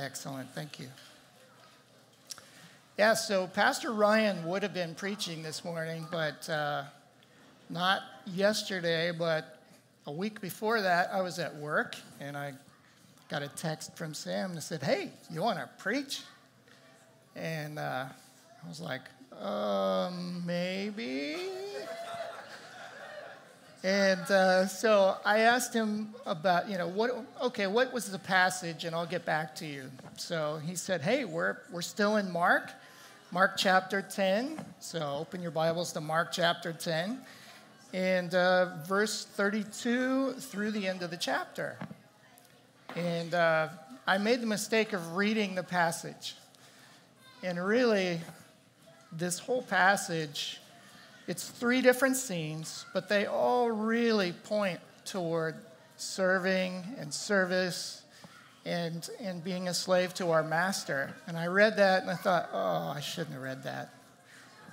Excellent. Thank you. Yeah, so Pastor Ryan would have been preaching this morning, but uh, not yesterday, but a week before that, I was at work and I got a text from Sam that said, Hey, you want to preach? And uh, I was like, um, maybe. And uh, so I asked him about, you know, what, okay, what was the passage, and I'll get back to you. So he said, hey, we're, we're still in Mark, Mark chapter 10. So open your Bibles to Mark chapter 10, and uh, verse 32 through the end of the chapter. And uh, I made the mistake of reading the passage. And really, this whole passage it's three different scenes, but they all really point toward serving and service and, and being a slave to our master. And I read that and I thought, oh, I shouldn't have read that.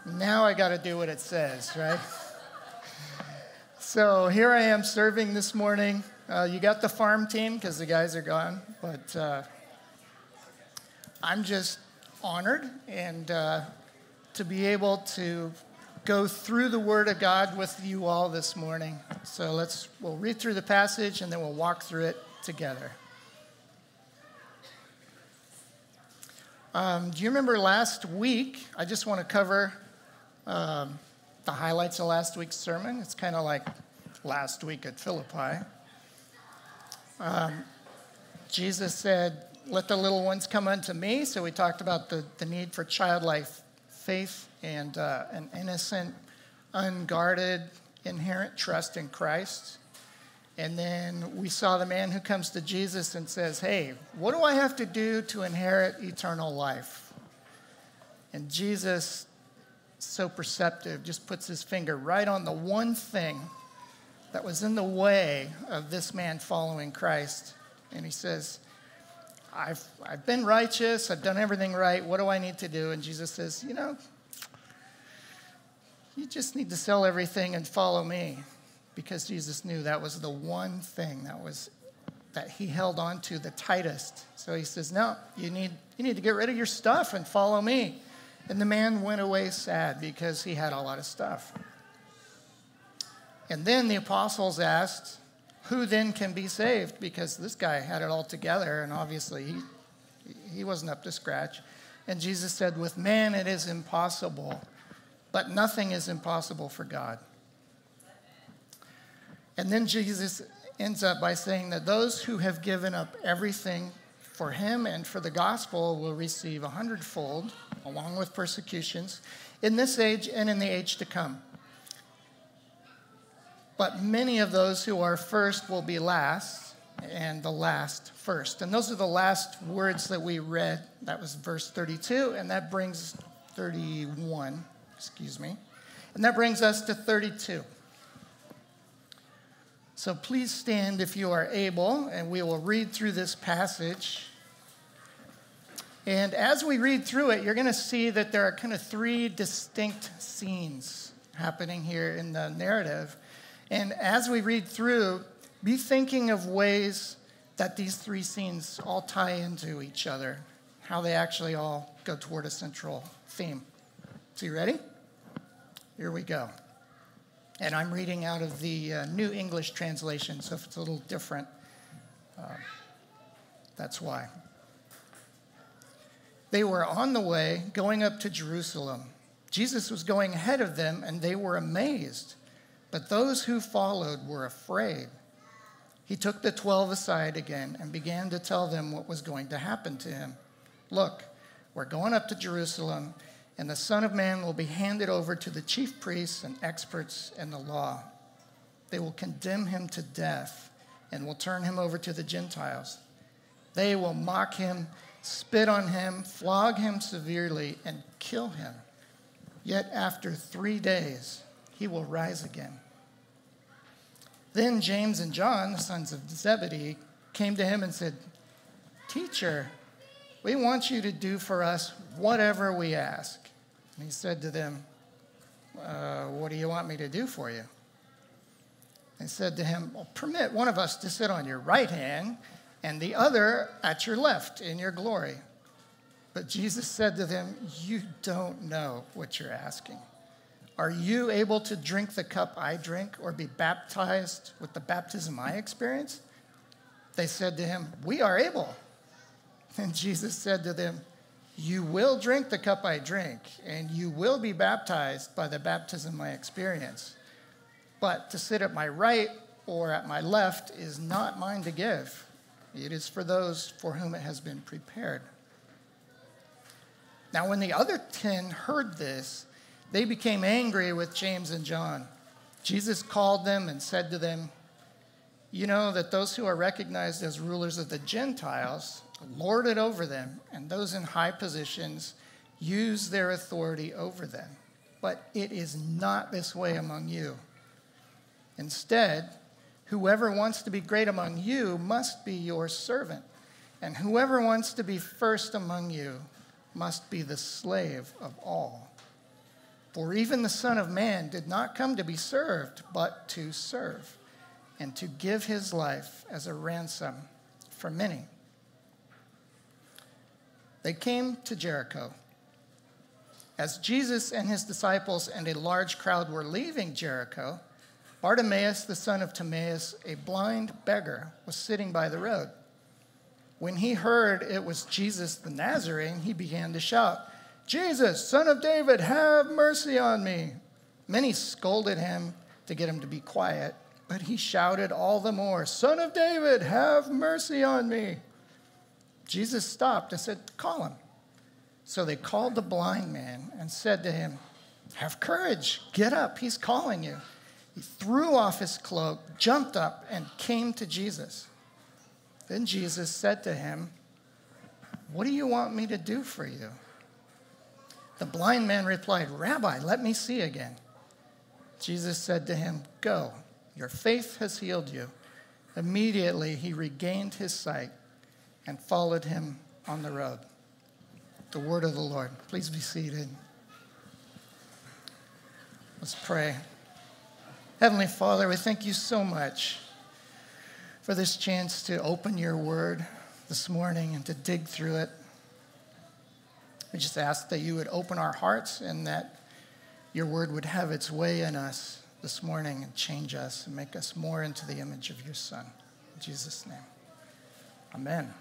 Now I got to do what it says, right? so here I am serving this morning. Uh, you got the farm team because the guys are gone, but uh, I'm just honored and uh, to be able to go through the Word of God with you all this morning. So let's, we'll read through the passage and then we'll walk through it together. Um, do you remember last week? I just want to cover um, the highlights of last week's sermon. It's kind of like last week at Philippi. Um, Jesus said, Let the little ones come unto me. So we talked about the, the need for childlike faith and uh, an innocent, unguarded, inherent trust in Christ. And then we saw the man who comes to Jesus and says, Hey, what do I have to do to inherit eternal life? And Jesus, so perceptive, just puts his finger right on the one thing that was in the way of this man following Christ. And he says, I've, I've been righteous, I've done everything right. What do I need to do? And Jesus says, You know, you just need to sell everything and follow me. Because Jesus knew that was the one thing that was that he held on to the tightest. So he says, No, you need, you need to get rid of your stuff and follow me. And the man went away sad because he had a lot of stuff. And then the apostles asked, Who then can be saved? Because this guy had it all together, and obviously he, he wasn't up to scratch. And Jesus said, With man it is impossible but nothing is impossible for God. And then Jesus ends up by saying that those who have given up everything for him and for the gospel will receive a hundredfold, along with persecutions, in this age and in the age to come. But many of those who are first will be last, and the last first. And those are the last words that we read. That was verse 32, and that brings 31 excuse me. And that brings us to 32. So please stand if you are able, and we will read through this passage. And as we read through it, you're going to see that there are kind of three distinct scenes happening here in the narrative. And as we read through, be thinking of ways that these three scenes all tie into each other, how they actually all go toward a central theme. So, you ready? Here we go. And I'm reading out of the uh, New English translation, so if it's a little different, uh, that's why. They were on the way going up to Jerusalem. Jesus was going ahead of them, and they were amazed. But those who followed were afraid. He took the twelve aside again and began to tell them what was going to happen to him. Look, we're going up to Jerusalem and the Son of Man will be handed over to the chief priests and experts in the law. They will condemn him to death and will turn him over to the Gentiles. They will mock him, spit on him, flog him severely, and kill him. Yet after three days, he will rise again. Then James and John, the sons of Zebedee, came to him and said, Teacher, we want you to do for us whatever we ask. And he said to them, uh, What do you want me to do for you? They said to him, well, Permit one of us to sit on your right hand and the other at your left in your glory. But Jesus said to them, You don't know what you're asking. Are you able to drink the cup I drink or be baptized with the baptism I experience? They said to him, We are able. And Jesus said to them, You will drink the cup I drink, and you will be baptized by the baptism I experience. But to sit at my right or at my left is not mine to give. It is for those for whom it has been prepared. Now, when the other ten heard this, they became angry with James and John. Jesus called them and said to them, You know that those who are recognized as rulers of the Gentiles lord it over them, and those in high positions use their authority over them. But it is not this way among you. Instead, whoever wants to be great among you must be your servant, and whoever wants to be first among you must be the slave of all. For even the Son of Man did not come to be served, but to serve, and to give his life as a ransom for many. They came to Jericho. As Jesus and his disciples and a large crowd were leaving Jericho, Bartimaeus, the son of Timaeus, a blind beggar, was sitting by the road. When he heard it was Jesus the Nazarene, he began to shout, Jesus, son of David, have mercy on me. Many scolded him to get him to be quiet, but he shouted all the more, Son of David, have mercy on me. Jesus stopped and said, Call him. So they called the blind man and said to him, Have courage, get up, he's calling you. He threw off his cloak, jumped up, and came to Jesus. Then Jesus said to him, What do you want me to do for you? The blind man replied, Rabbi, let me see again. Jesus said to him, Go, your faith has healed you. Immediately he regained his sight and followed him on the road. The word of the Lord. Please be seated. Let's pray. Heavenly Father, we thank you so much for this chance to open your word this morning and to dig through it. We just ask that you would open our hearts and that your word would have its way in us this morning and change us and make us more into the image of your Son. In Jesus' name. Amen.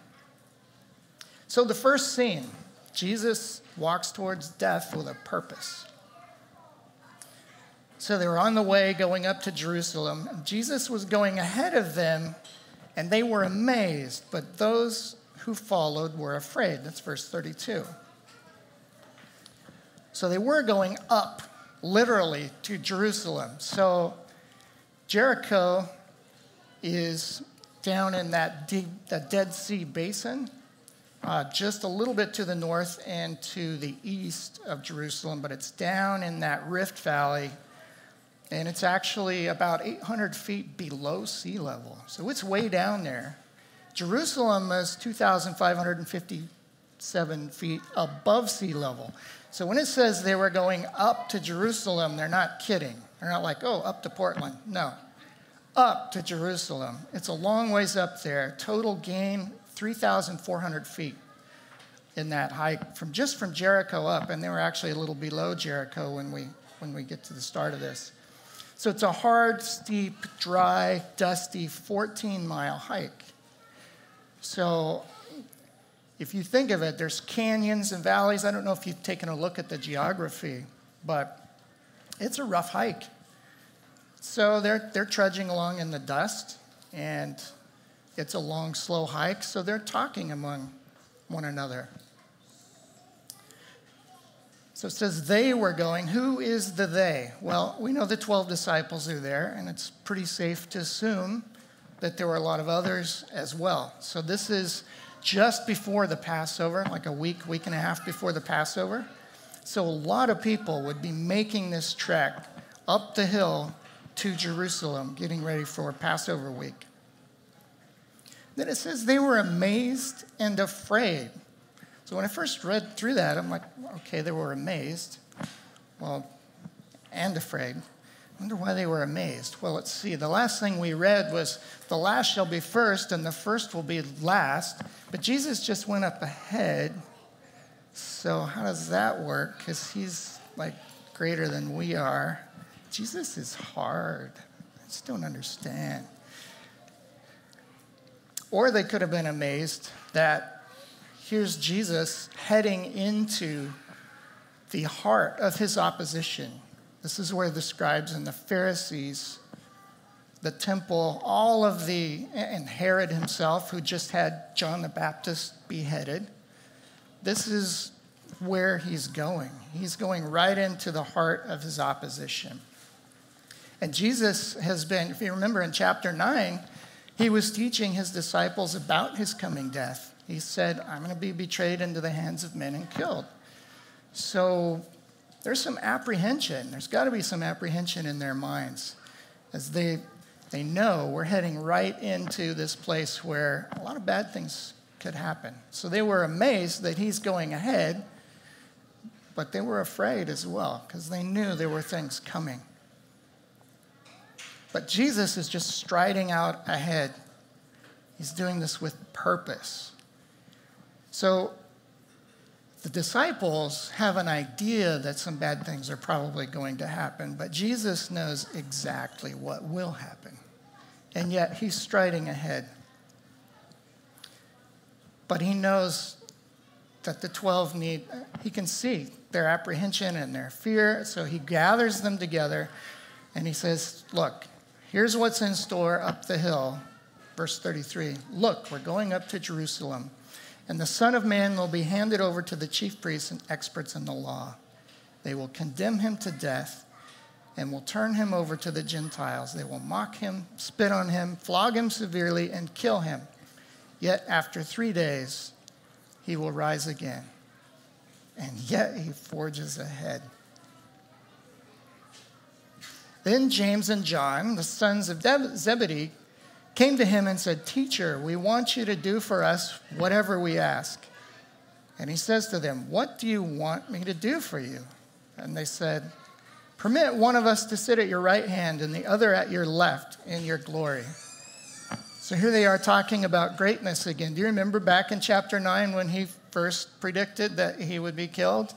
So, the first scene Jesus walks towards death with a purpose. So they were on the way going up to Jerusalem. Jesus was going ahead of them and they were amazed, but those who followed were afraid. That's verse 32. So they were going up, literally, to Jerusalem. So Jericho is down in that, deep, Dead Sea basin, uh, just a little bit to the north and to the east of Jerusalem, but it's down in that Rift Valley and it's actually about 800 feet below sea level. So it's way down there. Jerusalem is 2,557 feet above sea level. So when it says they were going up to Jerusalem, they're not kidding. They're not like, oh, up to Portland. No, up to Jerusalem. It's a long ways up there. Total gain 3,400 feet in that hike from just from Jericho up, and they were actually a little below Jericho when we when we get to the start of this. So it's a hard, steep, dry, dusty 14 mile hike. So if you think of it, there's canyons and valleys. I don't know if you've taken a look at the geography, but it's a rough hike. So they're, they're trudging along in the dust, and it's a long, slow hike, so they're talking among one another. So it says they were going. Who is the they? Well, we know the 12 disciples are there, and it's pretty safe to assume that there were a lot of others as well. So this is just before the Passover, like a week, week and a half before the Passover. So a lot of people would be making this trek up the hill to Jerusalem, getting ready for Passover week. Then it says they were amazed and afraid. So when I first read through that, I'm like, okay, they were amazed, well, and afraid. Wonder why they were amazed. Well, let's see. The last thing we read was the last shall be first and the first will be last. But Jesus just went up ahead. So, how does that work? Because he's like greater than we are. Jesus is hard. I just don't understand. Or they could have been amazed that here's Jesus heading into the heart of his opposition. This is where the scribes and the Pharisees, the temple, all of the, and Herod himself, who just had John the Baptist beheaded, this is where he's going. He's going right into the heart of his opposition. And Jesus has been, if you remember in chapter 9, he was teaching his disciples about his coming death. He said, I'm going to be betrayed into the hands of men and killed. So there's some apprehension. There's got to be some apprehension in their minds as they, they know we're heading right into this place where a lot of bad things could happen. So they were amazed that he's going ahead, but they were afraid as well because they knew there were things coming. But Jesus is just striding out ahead. He's doing this with purpose. So the disciples have an idea that some bad things are probably going to happen, but Jesus knows exactly what will happen. And yet he's striding ahead. But he knows that the 12 need, he can see their apprehension and their fear, so he gathers them together and he says, Look, Here's what's in store up the hill. Verse 33 Look, we're going up to Jerusalem, and the Son of Man will be handed over to the chief priests and experts in the law. They will condemn him to death and will turn him over to the Gentiles. They will mock him, spit on him, flog him severely, and kill him. Yet after three days, he will rise again. And yet he forges ahead. Then James and John, the sons of Zebedee, came to him and said, Teacher, we want you to do for us whatever we ask. And he says to them, What do you want me to do for you? And they said, Permit one of us to sit at your right hand and the other at your left in your glory. So here they are talking about greatness again. Do you remember back in chapter 9 when he first predicted that he would be killed?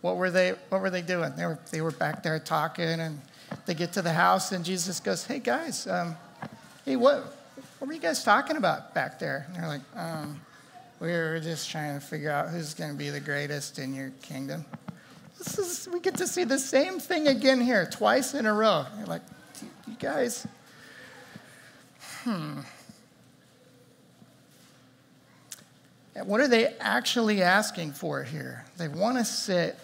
What were they, what were they doing? They were, they were back there talking and they get to the house, and Jesus goes, Hey, guys, um, hey, what, what were you guys talking about back there? And they're like, um, We were just trying to figure out who's going to be the greatest in your kingdom. This is, we get to see the same thing again here, twice in a row. You're like, You guys, hmm. What are they actually asking for here? They want to sit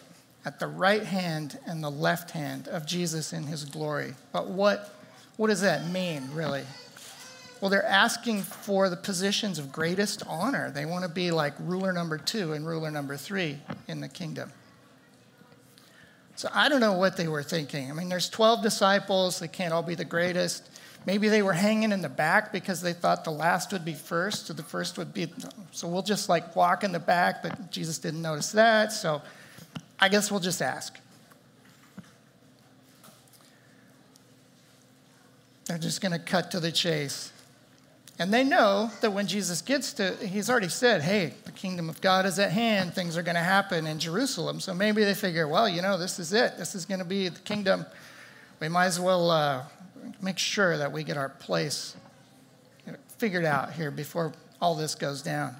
at the right hand and the left hand of Jesus in his glory. But what, what does that mean, really? Well, they're asking for the positions of greatest honor. They want to be like ruler number two and ruler number three in the kingdom. So I don't know what they were thinking. I mean, there's 12 disciples, they can't all be the greatest. Maybe they were hanging in the back because they thought the last would be first, or the first would be. So we'll just like walk in the back, but Jesus didn't notice that. So I guess we'll just ask. They're just going to cut to the chase. And they know that when Jesus gets to, he's already said, hey, the kingdom of God is at hand. Things are going to happen in Jerusalem. So maybe they figure, well, you know, this is it. This is going to be the kingdom. We might as well uh, make sure that we get our place figured out here before all this goes down.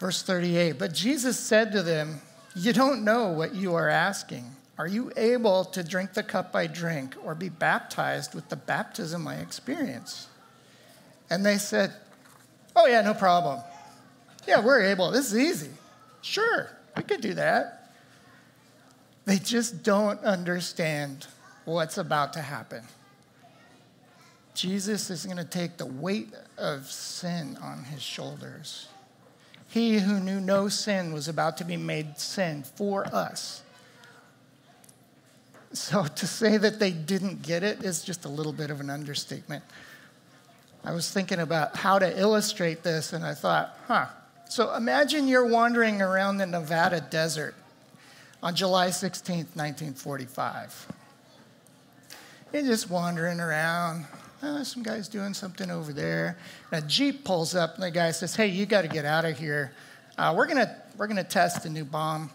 Verse 38 But Jesus said to them, You don't know what you are asking. Are you able to drink the cup I drink or be baptized with the baptism I experience? And they said, Oh, yeah, no problem. Yeah, we're able. This is easy. Sure, we could do that. They just don't understand what's about to happen. Jesus is going to take the weight of sin on his shoulders. He who knew no sin was about to be made sin for us. So to say that they didn't get it is just a little bit of an understatement. I was thinking about how to illustrate this, and I thought, huh. So imagine you're wandering around the Nevada desert on July 16, 1945. You're just wandering around. Oh, some guy's doing something over there. And a Jeep pulls up, and the guy says, Hey, you got to get out of here. Uh, we're going we're gonna test a new bomb,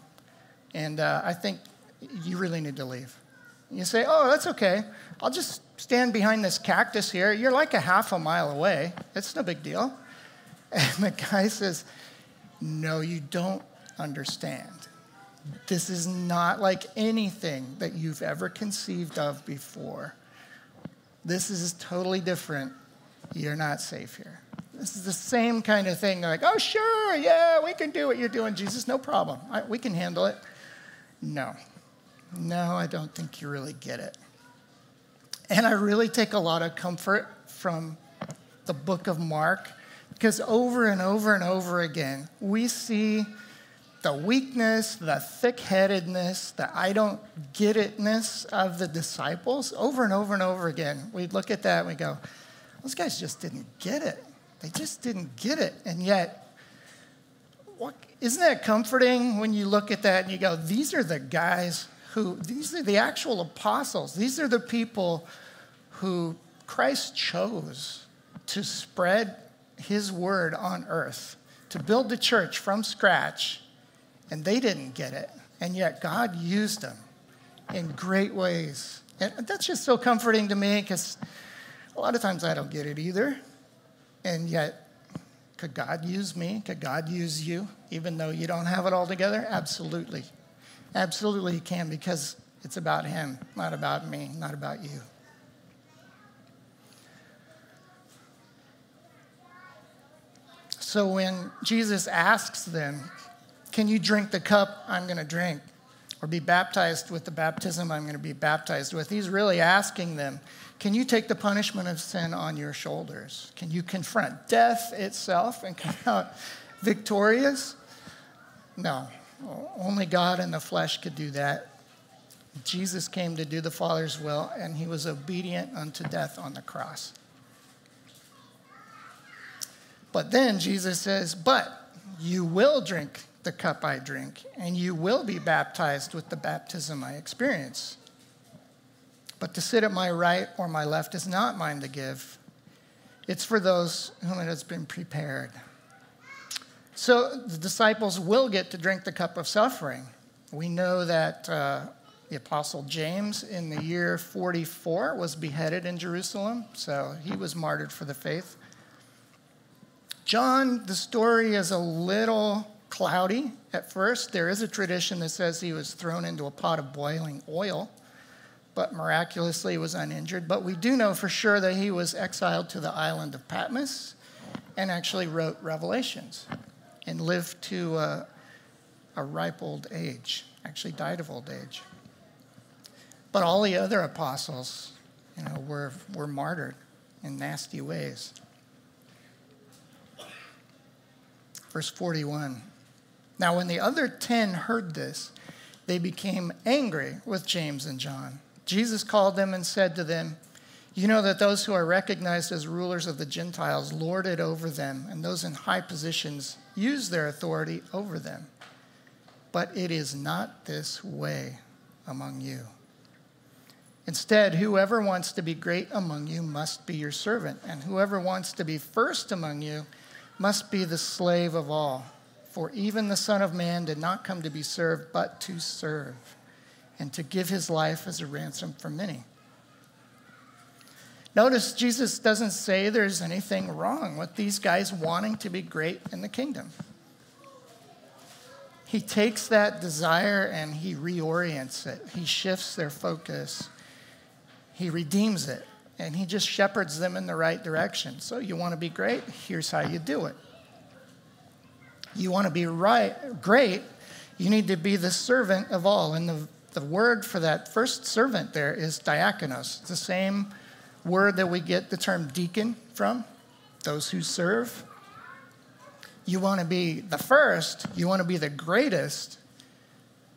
and uh, I think you really need to leave. You say, Oh, that's okay. I'll just stand behind this cactus here. You're like a half a mile away. It's no big deal. And the guy says, No, you don't understand. This is not like anything that you've ever conceived of before. This is totally different. You're not safe here. This is the same kind of thing. They're Like, oh, sure, yeah, we can do what you're doing, Jesus, no problem. I, we can handle it. No, no, I don't think you really get it. And I really take a lot of comfort from the book of Mark because over and over and over again, we see the weakness, the thick headedness, the I don't get itness of the disciples over and over and over again. We look at that and we go, those guys just didn't get it. They just didn't get it. And yet, what, isn't that comforting when you look at that and you go, these are the guys who, these are the actual apostles. These are the people who Christ chose to spread his word on earth, to build the church from scratch and they didn't get it. And yet God used them in great ways. And that's just so comforting to me because a lot of times I don't get it either. And yet, could God use me? Could God use you, even though you don't have it all together? Absolutely. Absolutely, He can because it's about Him, not about me, not about you. So when Jesus asks them, can you drink the cup I'm going to drink? Or be baptized with the baptism I'm going to be baptized with? He's really asking them, Can you take the punishment of sin on your shoulders? Can you confront death itself and come out victorious? No. Only God in the flesh could do that. Jesus came to do the Father's will, and he was obedient unto death on the cross. But then Jesus says, But you will drink the cup I drink, and you will be baptized with the baptism I experience. But to sit at my right or my left is not mine to give, it's for those whom it has been prepared. So the disciples will get to drink the cup of suffering. We know that uh, the Apostle James, in the year 44, was beheaded in Jerusalem, so he was martyred for the faith. John, the story is a little cloudy at first. There is a tradition that says he was thrown into a pot of boiling oil, but miraculously was uninjured. But we do know for sure that he was exiled to the island of Patmos and actually wrote Revelations and lived to a, a ripe old age, actually died of old age. But all the other apostles, you know, were, were martyred in nasty ways. Verse 41 now, when the other ten heard this, they became angry with James and John. Jesus called them and said to them, You know that those who are recognized as rulers of the Gentiles lord it over them, and those in high positions use their authority over them. But it is not this way among you. Instead, whoever wants to be great among you must be your servant, and whoever wants to be first among you must be the slave of all. For even the Son of Man did not come to be served, but to serve, and to give his life as a ransom for many. Notice Jesus doesn't say there's anything wrong with these guys wanting to be great in the kingdom. He takes that desire and he reorients it, he shifts their focus, he redeems it, and he just shepherds them in the right direction. So, you want to be great? Here's how you do it. You want to be right, great, you need to be the servant of all. And the, the word for that first servant there is diakonos. The same word that we get the term deacon from, those who serve. You want to be the first, you want to be the greatest,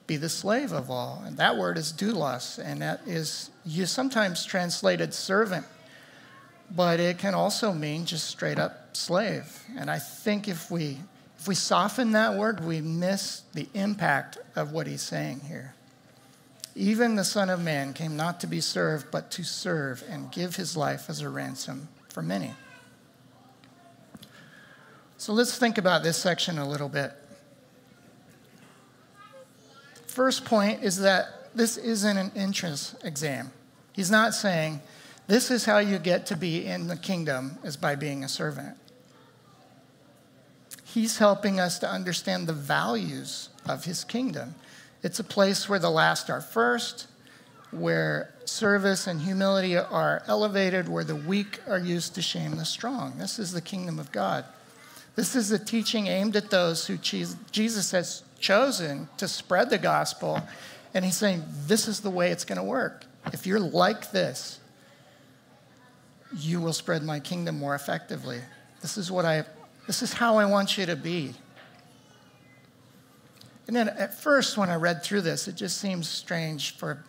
be the slave of all. And that word is doulos, and that is you sometimes translated servant, but it can also mean just straight up slave. And I think if we If we soften that word, we miss the impact of what he's saying here. Even the Son of Man came not to be served, but to serve and give his life as a ransom for many. So let's think about this section a little bit. First point is that this isn't an entrance exam. He's not saying, this is how you get to be in the kingdom is by being a servant. He's helping us to understand the values of his kingdom. It's a place where the last are first, where service and humility are elevated, where the weak are used to shame the strong. This is the kingdom of God. This is a teaching aimed at those who Jesus has chosen to spread the gospel. And he's saying, This is the way it's going to work. If you're like this, you will spread my kingdom more effectively. This is what I this is how I want you to be. And then at first, when I read through this, it just seems strange for,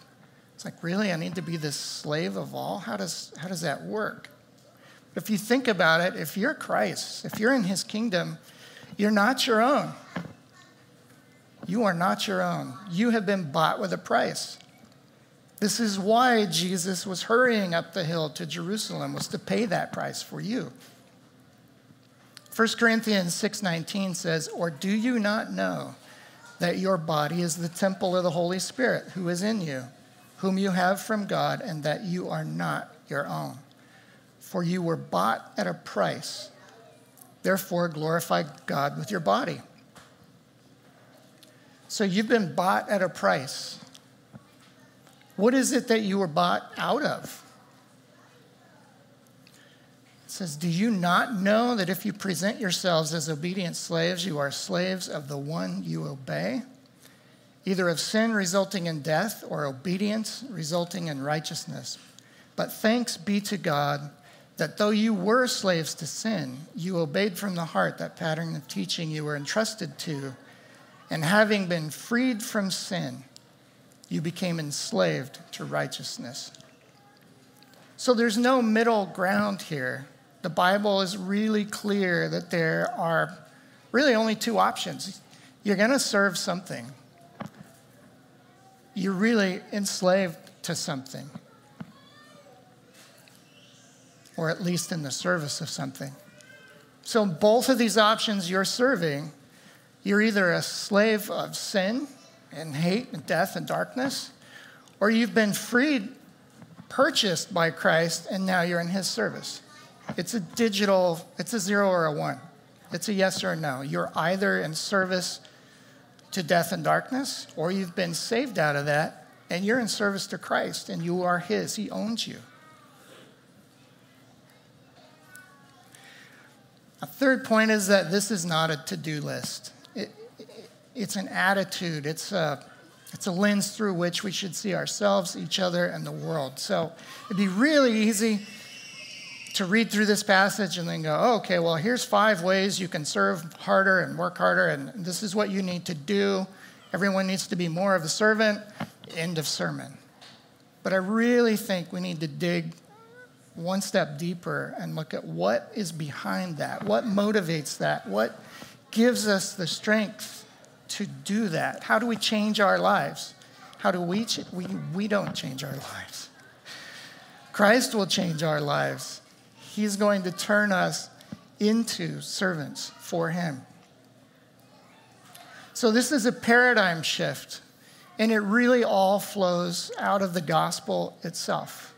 it's like, really? I need to be the slave of all? How does, how does that work? But if you think about it, if you're Christ, if you're in his kingdom, you're not your own. You are not your own. You have been bought with a price. This is why Jesus was hurrying up the hill to Jerusalem, was to pay that price for you. 1 Corinthians 6:19 says, "Or do you not know that your body is the temple of the Holy Spirit who is in you, whom you have from God, and that you are not your own? For you were bought at a price. Therefore glorify God with your body." So you've been bought at a price. What is it that you were bought out of? Says, Do you not know that if you present yourselves as obedient slaves, you are slaves of the one you obey? Either of sin resulting in death or obedience resulting in righteousness. But thanks be to God that though you were slaves to sin, you obeyed from the heart that pattern of teaching you were entrusted to. And having been freed from sin, you became enslaved to righteousness. So there's no middle ground here the Bible is really clear that there are really only two options. You're going to serve something, you're really enslaved to something, or at least in the service of something. So, both of these options you're serving, you're either a slave of sin and hate and death and darkness, or you've been freed, purchased by Christ, and now you're in his service. It's a digital, it's a zero or a one. It's a yes or a no. You're either in service to death and darkness, or you've been saved out of that, and you're in service to Christ, and you are His. He owns you. A third point is that this is not a to do list, it, it, it's an attitude, it's a, it's a lens through which we should see ourselves, each other, and the world. So it'd be really easy to read through this passage and then go, oh, okay, well, here's five ways you can serve harder and work harder, and this is what you need to do. Everyone needs to be more of a servant. End of sermon. But I really think we need to dig one step deeper and look at what is behind that, what motivates that, what gives us the strength to do that. How do we change our lives? How do we, ch- we, we don't change our lives. Christ will change our lives. He's going to turn us into servants for Him. So, this is a paradigm shift, and it really all flows out of the gospel itself.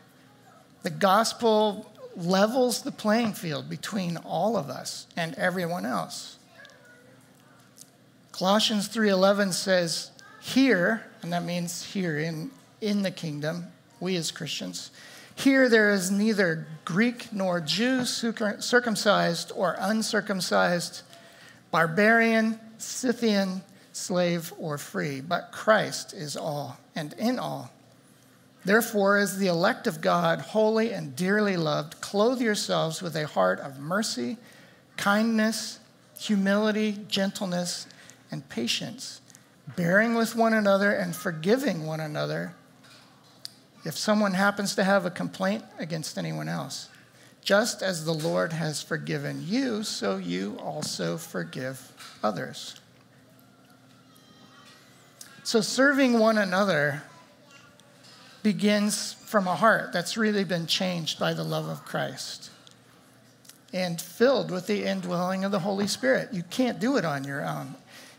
The gospel levels the playing field between all of us and everyone else. Colossians 3:11 says, "Here," and that means here in in the kingdom, we as Christians, here there is neither Greek nor Jew, circumcised or uncircumcised, barbarian, Scythian, slave or free, but Christ is all and in all. Therefore, as the elect of God, holy and dearly loved, clothe yourselves with a heart of mercy, kindness, humility, gentleness, and patience, bearing with one another and forgiving one another if someone happens to have a complaint against anyone else. Just as the Lord has forgiven you, so you also forgive others. So, serving one another begins from a heart that's really been changed by the love of Christ and filled with the indwelling of the Holy Spirit. You can't do it on your own.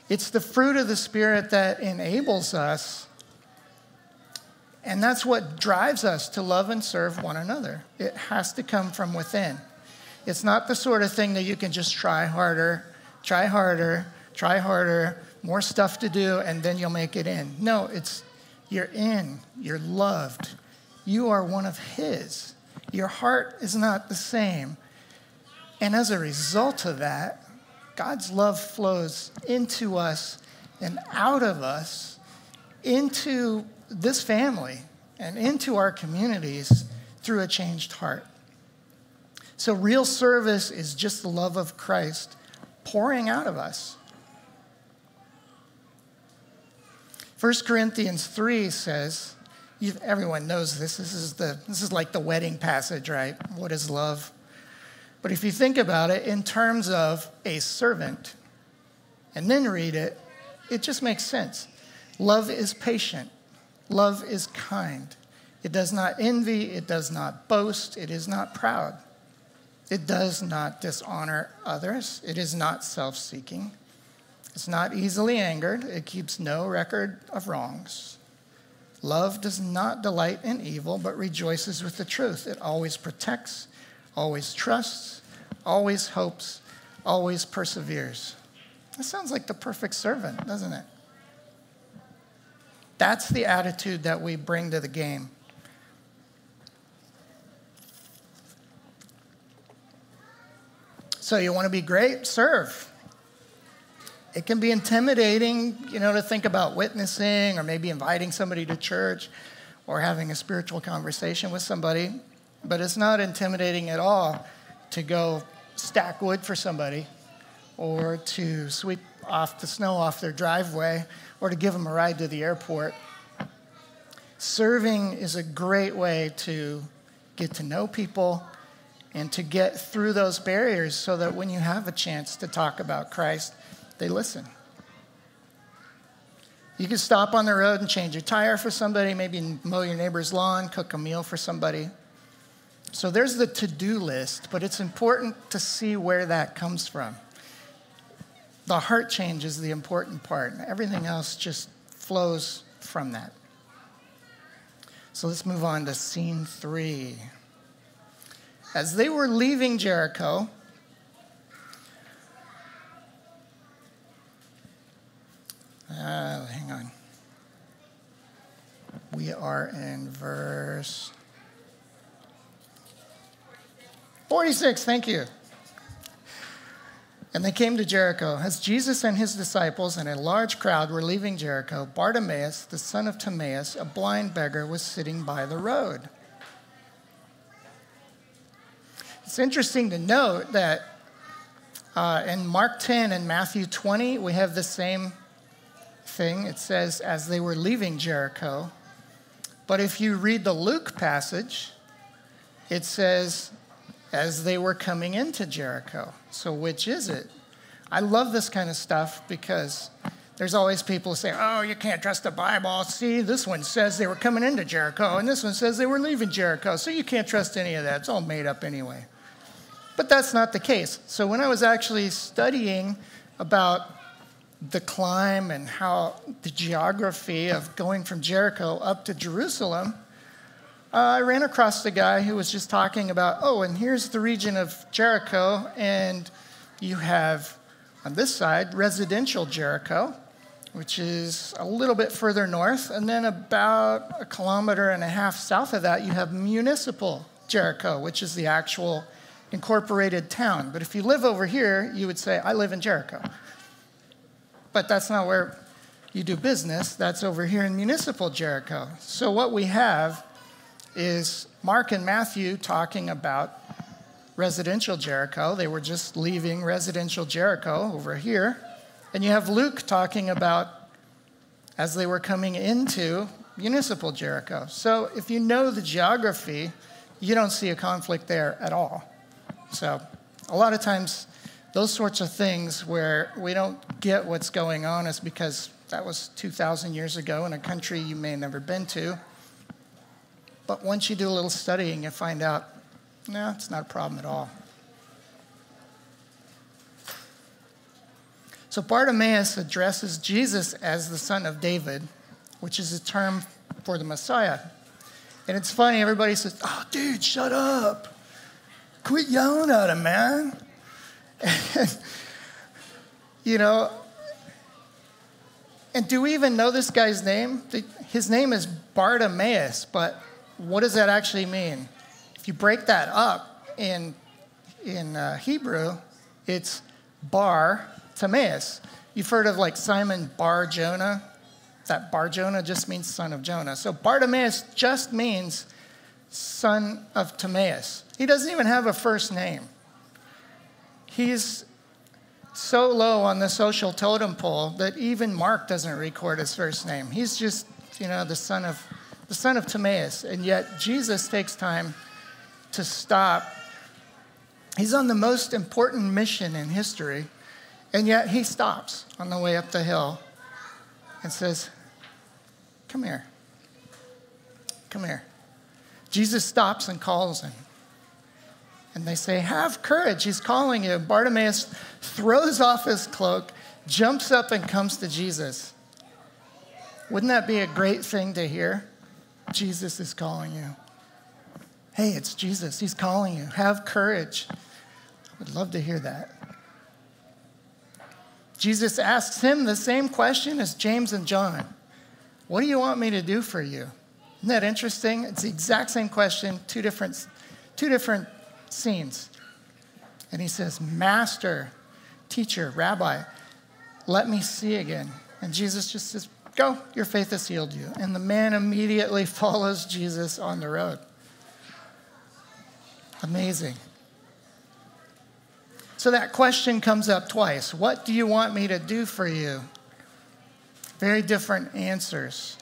It's the fruit of the Spirit that enables us, and that's what drives us to love and serve one another. It has to come from within. It's not the sort of thing that you can just try harder, try harder, try harder, more stuff to do, and then you'll make it in. No, it's you're in, you're loved, you are one of His. Your heart is not the same. And as a result of that, God's love flows into us and out of us into this family and into our communities through a changed heart. So, real service is just the love of Christ pouring out of us. 1 Corinthians 3 says, everyone knows this. This is, the, this is like the wedding passage, right? What is love? But if you think about it in terms of a servant and then read it, it just makes sense. Love is patient, love is kind. It does not envy, it does not boast, it is not proud. It does not dishonor others, it is not self seeking. It's not easily angered, it keeps no record of wrongs. Love does not delight in evil, but rejoices with the truth. It always protects always trusts, always hopes, always perseveres. That sounds like the perfect servant, doesn't it? That's the attitude that we bring to the game. So, you want to be great? Serve. It can be intimidating, you know, to think about witnessing or maybe inviting somebody to church or having a spiritual conversation with somebody. But it's not intimidating at all to go stack wood for somebody or to sweep off the snow off their driveway or to give them a ride to the airport. Serving is a great way to get to know people and to get through those barriers so that when you have a chance to talk about Christ, they listen. You can stop on the road and change your tire for somebody, maybe mow your neighbor's lawn, cook a meal for somebody. So there's the to do list, but it's important to see where that comes from. The heart change is the important part, everything else just flows from that. So let's move on to scene three. As they were leaving Jericho, uh, hang on. We are in verse 46, thank you. And they came to Jericho. As Jesus and his disciples and a large crowd were leaving Jericho, Bartimaeus, the son of Timaeus, a blind beggar, was sitting by the road. It's interesting to note that uh, in Mark 10 and Matthew 20, we have the same thing. It says, as they were leaving Jericho. But if you read the Luke passage, it says, as they were coming into Jericho. So, which is it? I love this kind of stuff because there's always people say, oh, you can't trust the Bible. See, this one says they were coming into Jericho, and this one says they were leaving Jericho. So you can't trust any of that. It's all made up anyway. But that's not the case. So when I was actually studying about the climb and how the geography of going from Jericho up to Jerusalem, uh, I ran across a guy who was just talking about, oh, and here's the region of Jericho, and you have on this side residential Jericho, which is a little bit further north, and then about a kilometer and a half south of that, you have municipal Jericho, which is the actual incorporated town. But if you live over here, you would say, I live in Jericho. But that's not where you do business, that's over here in municipal Jericho. So what we have is Mark and Matthew talking about residential Jericho. They were just leaving residential Jericho over here. And you have Luke talking about as they were coming into municipal Jericho. So if you know the geography, you don't see a conflict there at all. So, a lot of times, those sorts of things where we don't get what's going on is because that was 2,000 years ago in a country you may have never been to. But once you do a little studying, you find out, no, it's not a problem at all. So Bartimaeus addresses Jesus as the son of David, which is a term for the Messiah. And it's funny, everybody says, Oh, dude, shut up. Quit yelling at him, man. You know, and do we even know this guy's name? His name is Bartimaeus, but what does that actually mean? If you break that up in, in uh, Hebrew, it's Bar Timaeus. You've heard of like Simon Bar Jonah. That Bar Jonah just means son of Jonah. So Bartimaeus just means son of Timaeus. He doesn't even have a first name. He's so low on the social totem pole that even Mark doesn't record his first name. He's just, you know, the son of the son of Timaeus. And yet Jesus takes time to stop. He's on the most important mission in history and yet he stops on the way up the hill and says, Come here. Come here. Jesus stops and calls him. And they say, Have courage. He's calling you. Bartimaeus throws off his cloak, jumps up, and comes to Jesus. Wouldn't that be a great thing to hear? Jesus is calling you. Hey, it's Jesus. He's calling you. Have courage. I would love to hear that. Jesus asks him the same question as James and John What do you want me to do for you? Isn't that interesting? It's the exact same question, two different, two different scenes. And he says, Master, teacher, rabbi, let me see again. And Jesus just says, Go, your faith has healed you. And the man immediately follows Jesus on the road. Amazing. So that question comes up twice What do you want me to do for you? Very different answers.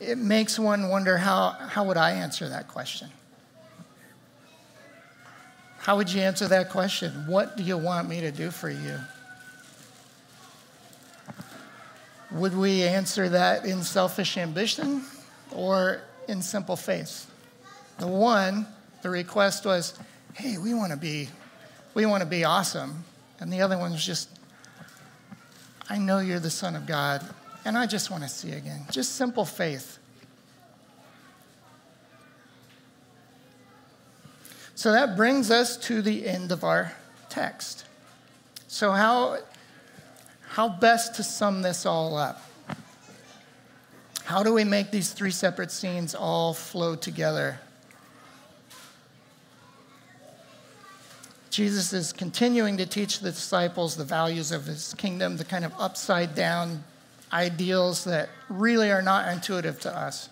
It makes one wonder how, how would I answer that question? How would you answer that question? What do you want me to do for you? Would we answer that in selfish ambition or in simple faith? The one the request was, hey, we want to be, we want to be awesome. And the other one was just, I know you're the Son of God, and I just want to see again. Just simple faith. So that brings us to the end of our text. So, how, how best to sum this all up? How do we make these three separate scenes all flow together? Jesus is continuing to teach the disciples the values of his kingdom, the kind of upside down ideals that really are not intuitive to us.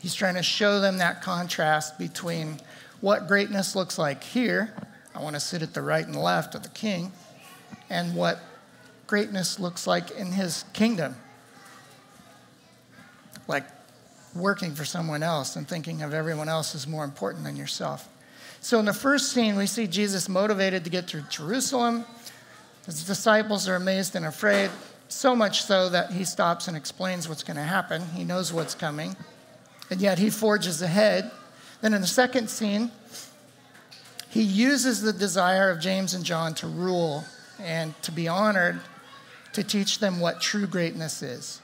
He's trying to show them that contrast between what greatness looks like here. I want to sit at the right and left of the king, and what greatness looks like in his kingdom. Like working for someone else and thinking of everyone else as more important than yourself. So, in the first scene, we see Jesus motivated to get to Jerusalem. His disciples are amazed and afraid, so much so that he stops and explains what's going to happen. He knows what's coming, and yet he forges ahead. Then, in the second scene, he uses the desire of James and John to rule and to be honored to teach them what true greatness is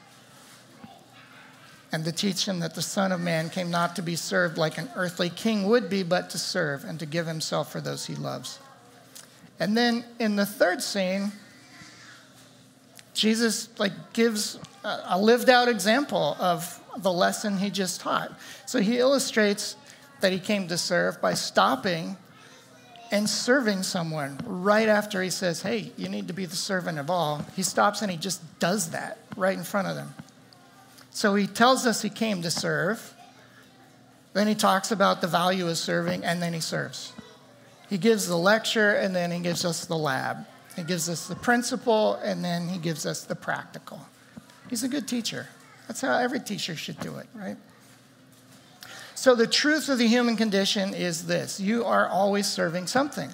and to teach them that the Son of Man came not to be served like an earthly king would be, but to serve and to give himself for those he loves. And then in the third scene, Jesus like gives a lived out example of the lesson he just taught. So he illustrates that he came to serve by stopping and serving someone right after he says, Hey, you need to be the servant of all. He stops and he just does that right in front of them. So he tells us he came to serve. Then he talks about the value of serving, and then he serves. He gives the lecture, and then he gives us the lab. He gives us the principle, and then he gives us the practical. He's a good teacher. That's how every teacher should do it, right? So, the truth of the human condition is this you are always serving something.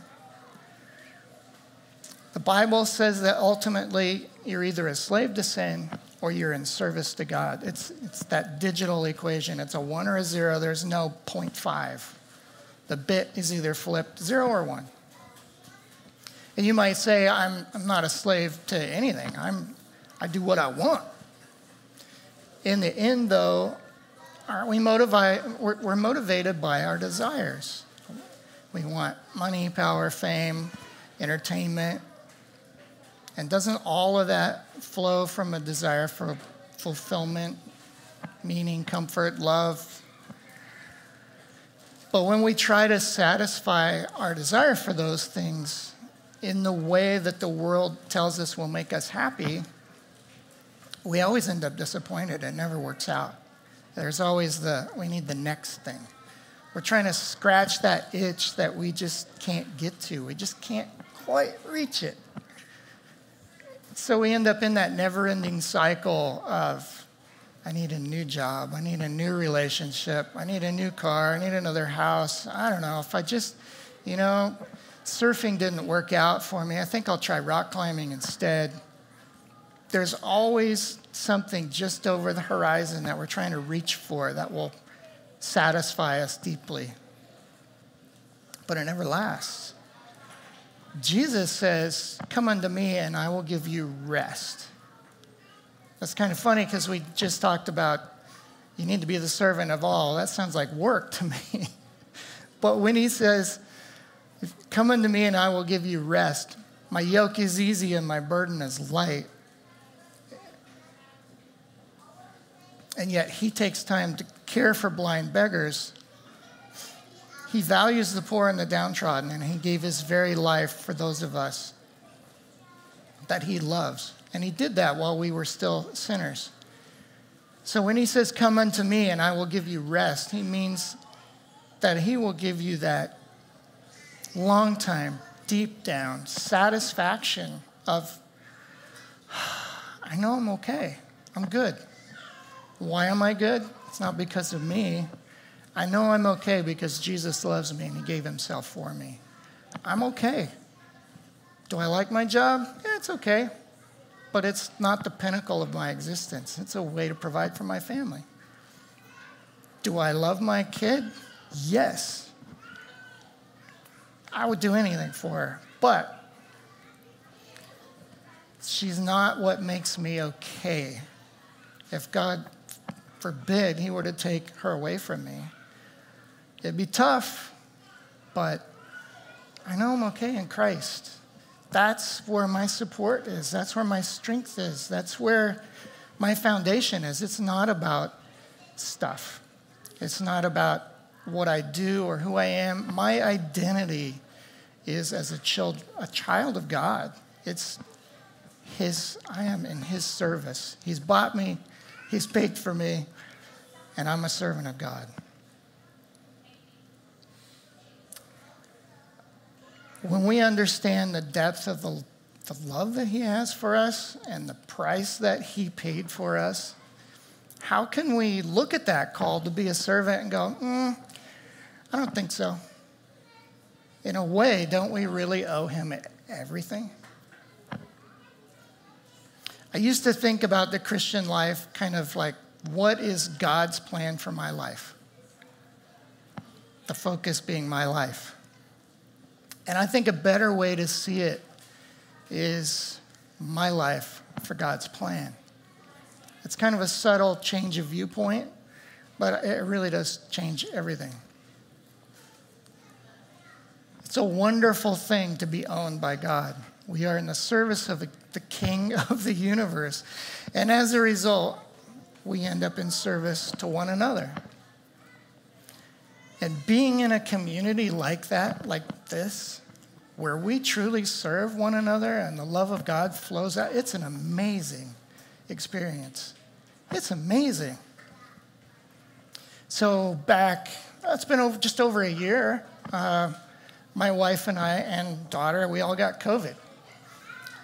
The Bible says that ultimately you're either a slave to sin or you're in service to God. It's, it's that digital equation. It's a one or a zero, there's no 0.5. The bit is either flipped zero or one. And you might say, I'm, I'm not a slave to anything, I'm, I do what I want. In the end, though, aren't we motivated? We're, we're motivated by our desires. We want money, power, fame, entertainment. And doesn't all of that flow from a desire for fulfillment, meaning, comfort, love? But when we try to satisfy our desire for those things in the way that the world tells us will make us happy, we always end up disappointed. It never works out. There's always the, we need the next thing. We're trying to scratch that itch that we just can't get to. We just can't quite reach it. So we end up in that never ending cycle of, I need a new job. I need a new relationship. I need a new car. I need another house. I don't know. If I just, you know, surfing didn't work out for me, I think I'll try rock climbing instead. There's always something just over the horizon that we're trying to reach for that will satisfy us deeply. But it never lasts. Jesus says, Come unto me and I will give you rest. That's kind of funny because we just talked about you need to be the servant of all. That sounds like work to me. but when he says, Come unto me and I will give you rest, my yoke is easy and my burden is light. And yet he takes time to care for blind beggars he values the poor and the downtrodden, and He gave His very life for those of us that He loves. And He did that while we were still sinners. So when He says, Come unto me and I will give you rest, He means that He will give you that long time, deep down satisfaction of, I know I'm okay. I'm good. Why am I good? It's not because of me. I know I'm okay because Jesus loves me and he gave himself for me. I'm okay. Do I like my job? Yeah, it's okay. But it's not the pinnacle of my existence. It's a way to provide for my family. Do I love my kid? Yes. I would do anything for her. But she's not what makes me okay. If God forbid he were to take her away from me, It'd be tough, but I know I'm okay in Christ. That's where my support is. That's where my strength is. That's where my foundation is. It's not about stuff, it's not about what I do or who I am. My identity is as a child, a child of God. It's his, I am in his service. He's bought me, he's paid for me, and I'm a servant of God. when we understand the depth of the, the love that He has for us and the price that He paid for us, how can we look at that call to be a servant and go, mm, I don't think so? In a way, don't we really owe Him everything? I used to think about the Christian life kind of like, what is God's plan for my life? The focus being my life. And I think a better way to see it is my life for God's plan. It's kind of a subtle change of viewpoint, but it really does change everything. It's a wonderful thing to be owned by God. We are in the service of the King of the universe. And as a result, we end up in service to one another. And being in a community like that, like this, where we truly serve one another and the love of God flows out, it's an amazing experience. It's amazing. So, back, it's been over, just over a year. Uh, my wife and I and daughter, we all got COVID.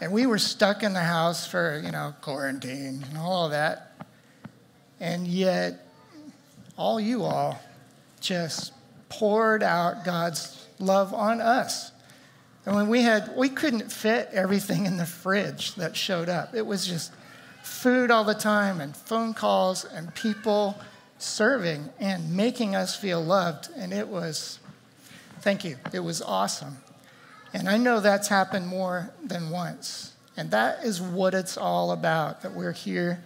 And we were stuck in the house for, you know, quarantine and all of that. And yet, all you all just poured out God's love on us. And when we had, we couldn't fit everything in the fridge that showed up. It was just food all the time and phone calls and people serving and making us feel loved. And it was, thank you, it was awesome. And I know that's happened more than once. And that is what it's all about that we're here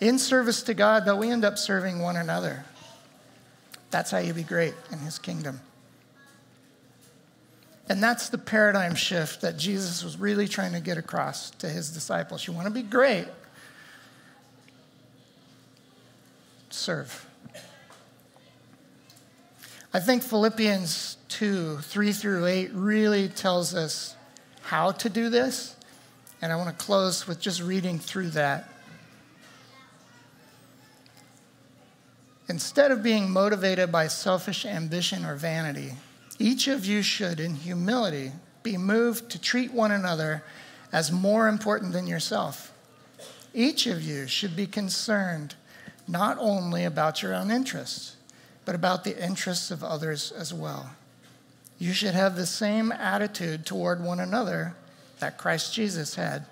in service to God, but we end up serving one another. That's how you be great in His kingdom. And that's the paradigm shift that Jesus was really trying to get across to his disciples. You want to be great? Serve. I think Philippians 2 3 through 8 really tells us how to do this. And I want to close with just reading through that. Instead of being motivated by selfish ambition or vanity, each of you should, in humility, be moved to treat one another as more important than yourself. Each of you should be concerned not only about your own interests, but about the interests of others as well. You should have the same attitude toward one another that Christ Jesus had,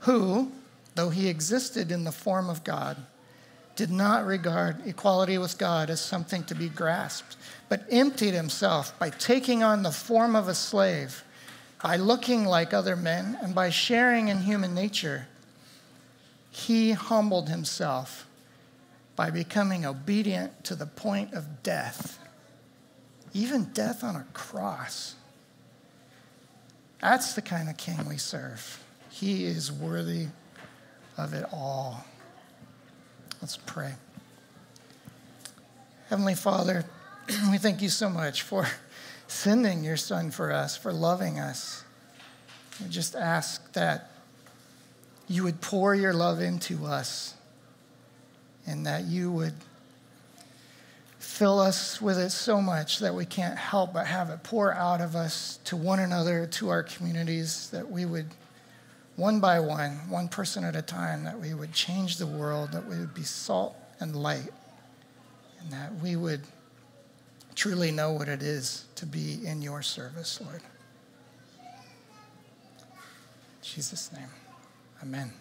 who, though he existed in the form of God, did not regard equality with God as something to be grasped, but emptied himself by taking on the form of a slave, by looking like other men, and by sharing in human nature. He humbled himself by becoming obedient to the point of death, even death on a cross. That's the kind of king we serve. He is worthy of it all. Let's pray. Heavenly Father, we thank you so much for sending your Son for us, for loving us. We just ask that you would pour your love into us and that you would fill us with it so much that we can't help but have it pour out of us to one another, to our communities, that we would one by one, one person at a time, that we would change the world, that we would be salt and light, and that we would truly know what it is to be in your service, Lord. In Jesus' name, amen.